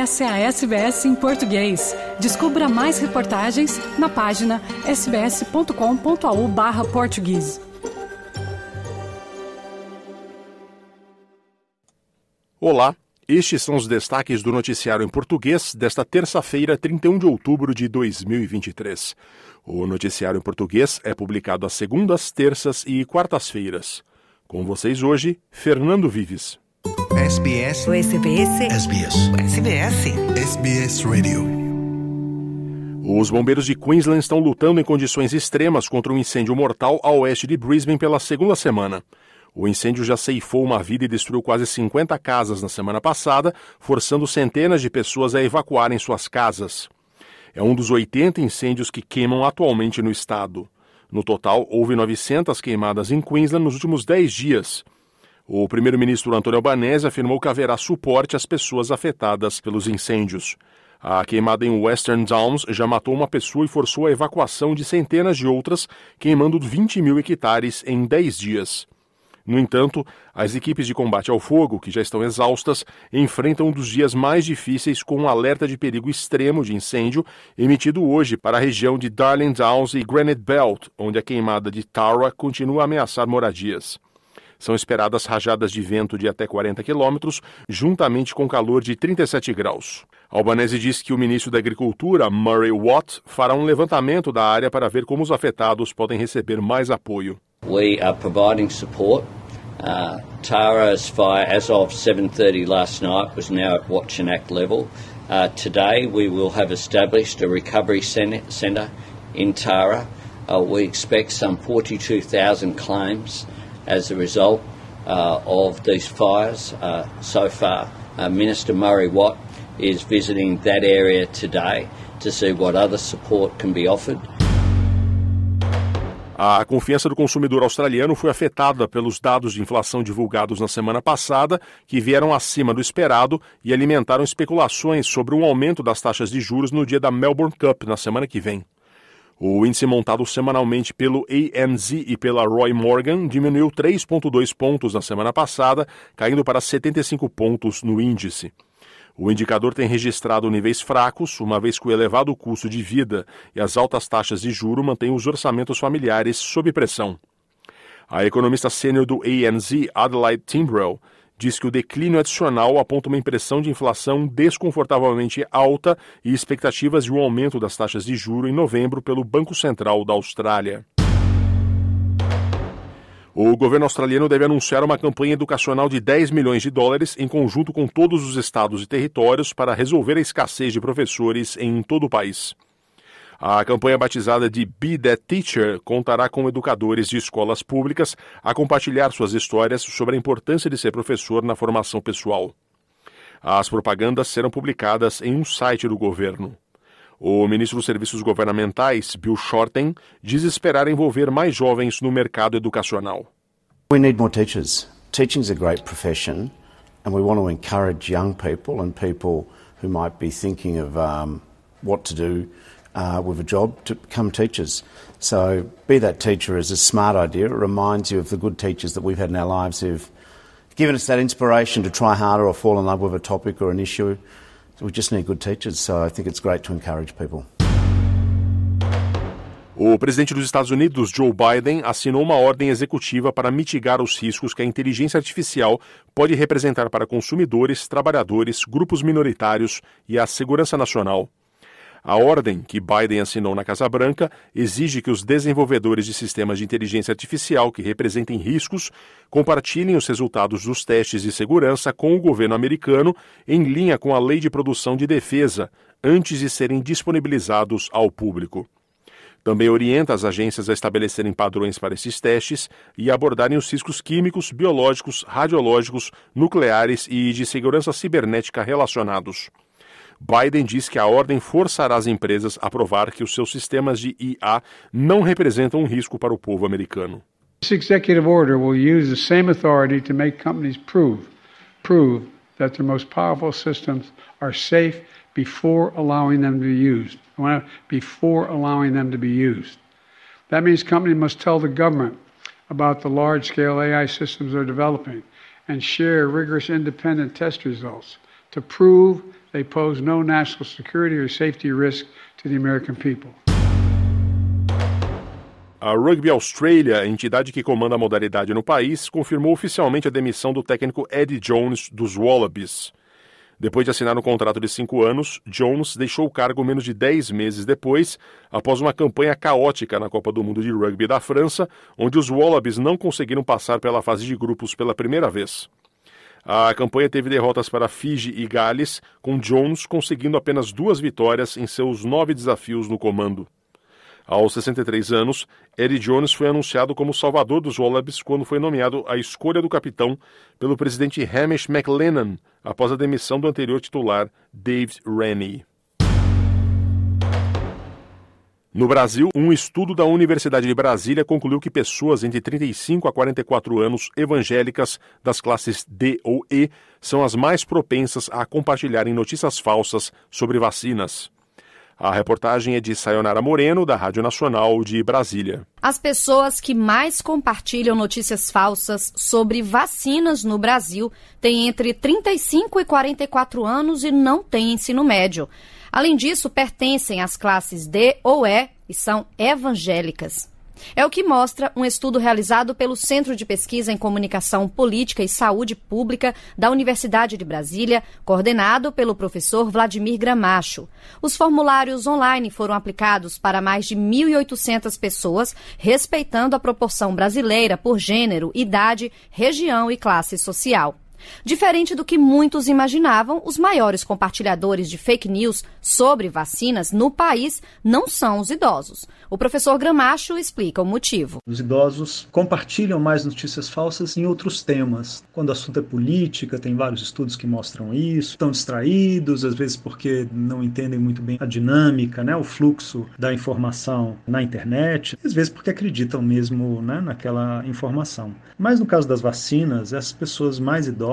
Essa é a SBS em português. Descubra mais reportagens na página sbs.com.au/português. Olá, estes são os destaques do noticiário em português desta terça-feira, 31 de outubro de 2023. O noticiário em português é publicado às segundas, terças e quartas-feiras. Com vocês hoje, Fernando Vives. SBS. O SBS. SBS. SBS. SBS Radio. Os bombeiros de Queensland estão lutando em condições extremas contra um incêndio mortal a oeste de Brisbane pela segunda semana. O incêndio já ceifou uma vida e destruiu quase 50 casas na semana passada, forçando centenas de pessoas a evacuarem suas casas. É um dos 80 incêndios que queimam atualmente no estado. No total, houve 900 queimadas em Queensland nos últimos 10 dias. O primeiro-ministro Antônio Albanese afirmou que haverá suporte às pessoas afetadas pelos incêndios. A queimada em Western Downs já matou uma pessoa e forçou a evacuação de centenas de outras, queimando 20 mil hectares em 10 dias. No entanto, as equipes de combate ao fogo, que já estão exaustas, enfrentam um dos dias mais difíceis com um alerta de perigo extremo de incêndio emitido hoje para a região de Darling Downs e Granite Belt, onde a queimada de Tara continua a ameaçar moradias. São esperadas rajadas de vento de até 40 quilômetros, juntamente com calor de 37 graus. Albanese diz que o ministro da Agricultura, Murray Watt, fará um levantamento da área para ver como os afetados podem receber mais apoio. We are providing support. Uh, Tara's fire, as of 7:30 last night, was now at Watch and Act level. Uh, today, we will have established a recovery centre in Tara. Uh, we expect some 42,000 claims as a result uh, of these fires uh, so far. Uh, Minister Murray Watt is visiting that area today to see what other support can be offered. A confiança do consumidor australiano foi afetada pelos dados de inflação divulgados na semana passada, que vieram acima do esperado e alimentaram especulações sobre um aumento das taxas de juros no dia da Melbourne Cup na semana que vem. O índice montado semanalmente pelo ANZ e pela Roy Morgan diminuiu 3,2 pontos na semana passada, caindo para 75 pontos no índice. O indicador tem registrado níveis fracos, uma vez que o elevado custo de vida e as altas taxas de juro mantêm os orçamentos familiares sob pressão. A economista sênior do ANZ, Adelaide Timbrell, diz que o declínio adicional aponta uma impressão de inflação desconfortavelmente alta e expectativas de um aumento das taxas de juro em novembro pelo Banco Central da Austrália. O governo australiano deve anunciar uma campanha educacional de 10 milhões de dólares em conjunto com todos os estados e territórios para resolver a escassez de professores em todo o país. A campanha batizada de Be That Teacher contará com educadores de escolas públicas a compartilhar suas histórias sobre a importância de ser professor na formação pessoal. As propagandas serão publicadas em um site do governo. O ministro dos Serviços Governamentais, Bill Shorten, diz esperar envolver mais jovens no mercado educacional. We need more teachers. Teaching is a great profession, and we want to encourage young people and people who might be thinking of um, what to do uh, with a job to become teachers. So, be that teacher is a smart idea. It reminds you of the good teachers that we've had in our lives who've given us that inspiration to try harder or fall in love with a topic or an issue. We just need good teachers, so I think it's great to encourage people. O presidente dos Estados Unidos, Joe Biden, assinou uma ordem executiva para mitigar os riscos que a inteligência artificial pode representar para consumidores, trabalhadores, grupos minoritários e a segurança nacional. A ordem que Biden assinou na Casa Branca exige que os desenvolvedores de sistemas de inteligência artificial que representem riscos compartilhem os resultados dos testes de segurança com o governo americano em linha com a Lei de Produção de Defesa, antes de serem disponibilizados ao público. Também orienta as agências a estabelecerem padrões para esses testes e abordarem os riscos químicos, biológicos, radiológicos, nucleares e de segurança cibernética relacionados. Biden diz que a ordem forçará as empresas a provar que os seus sistemas de IA não representam um risco para o povo americano. This executive order will use the same authority to make companies prove prove that their most powerful systems are safe before allowing them to be used. Before allowing them to be used. That means companies must tell the government about the large scale AI systems they're developing and share rigorous independent test results to prove they pose no national security or safety risk to the American people. A Rugby Australia, entidade que comanda a modalidade no país, confirmou oficialmente a demissão do técnico Eddie Jones dos Wallabies. Depois de assinar um contrato de cinco anos, Jones deixou o cargo menos de dez meses depois, após uma campanha caótica na Copa do Mundo de Rugby da França, onde os Wallabies não conseguiram passar pela fase de grupos pela primeira vez. A campanha teve derrotas para Fiji e Gales, com Jones conseguindo apenas duas vitórias em seus nove desafios no comando. Aos 63 anos, Eddie Jones foi anunciado como salvador dos Wallabies quando foi nomeado à escolha do capitão pelo presidente Hamish McLennan após a demissão do anterior titular Dave Rennie. No Brasil, um estudo da Universidade de Brasília concluiu que pessoas entre 35 a 44 anos evangélicas das classes D ou E são as mais propensas a compartilharem notícias falsas sobre vacinas. A reportagem é de Sayonara Moreno, da Rádio Nacional de Brasília. As pessoas que mais compartilham notícias falsas sobre vacinas no Brasil têm entre 35 e 44 anos e não têm ensino médio. Além disso, pertencem às classes D ou E e são evangélicas. É o que mostra um estudo realizado pelo Centro de Pesquisa em Comunicação Política e Saúde Pública da Universidade de Brasília, coordenado pelo professor Vladimir Gramacho. Os formulários online foram aplicados para mais de 1.800 pessoas, respeitando a proporção brasileira por gênero, idade, região e classe social. Diferente do que muitos imaginavam, os maiores compartilhadores de fake news sobre vacinas no país não são os idosos. O professor Gramacho explica o motivo. Os idosos compartilham mais notícias falsas em outros temas. Quando o assunto é política, tem vários estudos que mostram isso. Estão distraídos, às vezes porque não entendem muito bem a dinâmica, né, o fluxo da informação na internet, às vezes porque acreditam mesmo né, naquela informação. Mas no caso das vacinas, essas pessoas mais idosas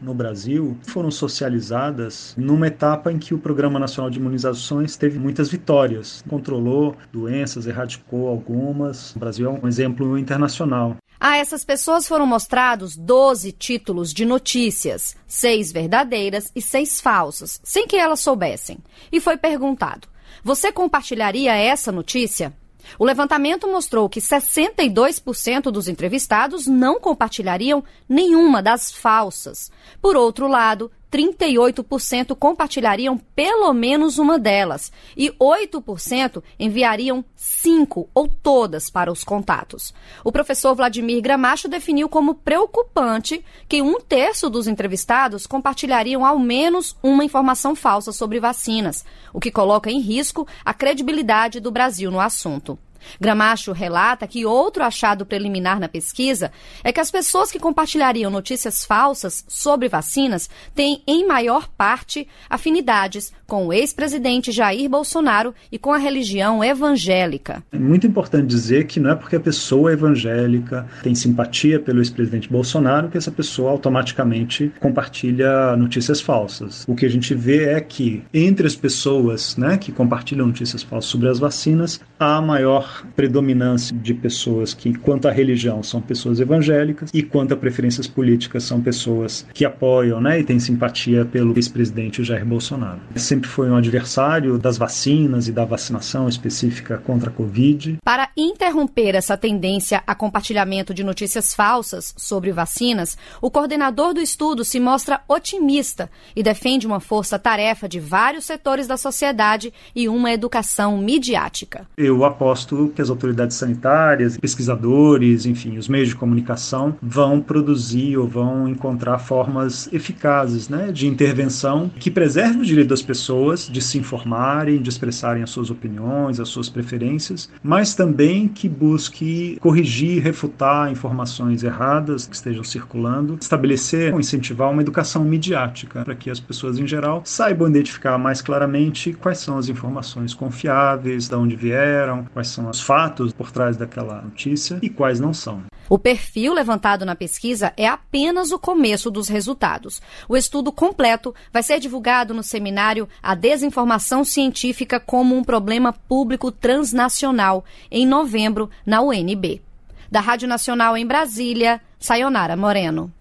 no Brasil foram socializadas numa etapa em que o Programa Nacional de Imunizações teve muitas vitórias, controlou doenças, erradicou algumas. O Brasil é um exemplo internacional. A essas pessoas foram mostrados 12 títulos de notícias, seis verdadeiras e seis falsas, sem que elas soubessem. E foi perguntado: Você compartilharia essa notícia? O levantamento mostrou que 62% dos entrevistados não compartilhariam nenhuma das falsas. Por outro lado, 38% compartilhariam pelo menos uma delas e 8% enviariam cinco ou todas para os contatos. O professor Vladimir Gramacho definiu como preocupante que um terço dos entrevistados compartilhariam ao menos uma informação falsa sobre vacinas, o que coloca em risco a credibilidade do Brasil no assunto. Gramacho relata que outro achado preliminar na pesquisa é que as pessoas que compartilhariam notícias falsas sobre vacinas têm, em maior parte, afinidades com o ex-presidente Jair Bolsonaro e com a religião evangélica. É muito importante dizer que não é porque a pessoa é evangélica tem simpatia pelo ex-presidente Bolsonaro que essa pessoa automaticamente compartilha notícias falsas. O que a gente vê é que entre as pessoas né, que compartilham notícias falsas sobre as vacinas, há maior predominância de pessoas que, quanto à religião, são pessoas evangélicas e quanto a preferências políticas, são pessoas que apoiam né, e têm simpatia pelo ex-presidente Jair Bolsonaro. Sempre foi um adversário das vacinas e da vacinação específica contra a Covid. Para interromper essa tendência a compartilhamento de notícias falsas sobre vacinas, o coordenador do estudo se mostra otimista e defende uma força-tarefa de vários setores da sociedade e uma educação midiática. Eu aposto que as autoridades sanitárias, pesquisadores, enfim, os meios de comunicação vão produzir ou vão encontrar formas eficazes né, de intervenção que preserve o direito das pessoas de se informarem, de expressarem as suas opiniões, as suas preferências, mas também que busque corrigir, refutar informações erradas que estejam circulando, estabelecer ou incentivar uma educação midiática para que as pessoas em geral saibam identificar mais claramente quais são as informações confiáveis, de onde vieram, quais são os fatos por trás daquela notícia e quais não são. O perfil levantado na pesquisa é apenas o começo dos resultados. O estudo completo vai ser divulgado no seminário A Desinformação Científica como um Problema Público Transnacional, em novembro, na UNB. Da Rádio Nacional em Brasília, Sayonara Moreno.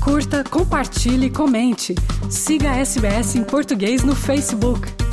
Curta, compartilhe, comente. Siga a SBS em português no Facebook.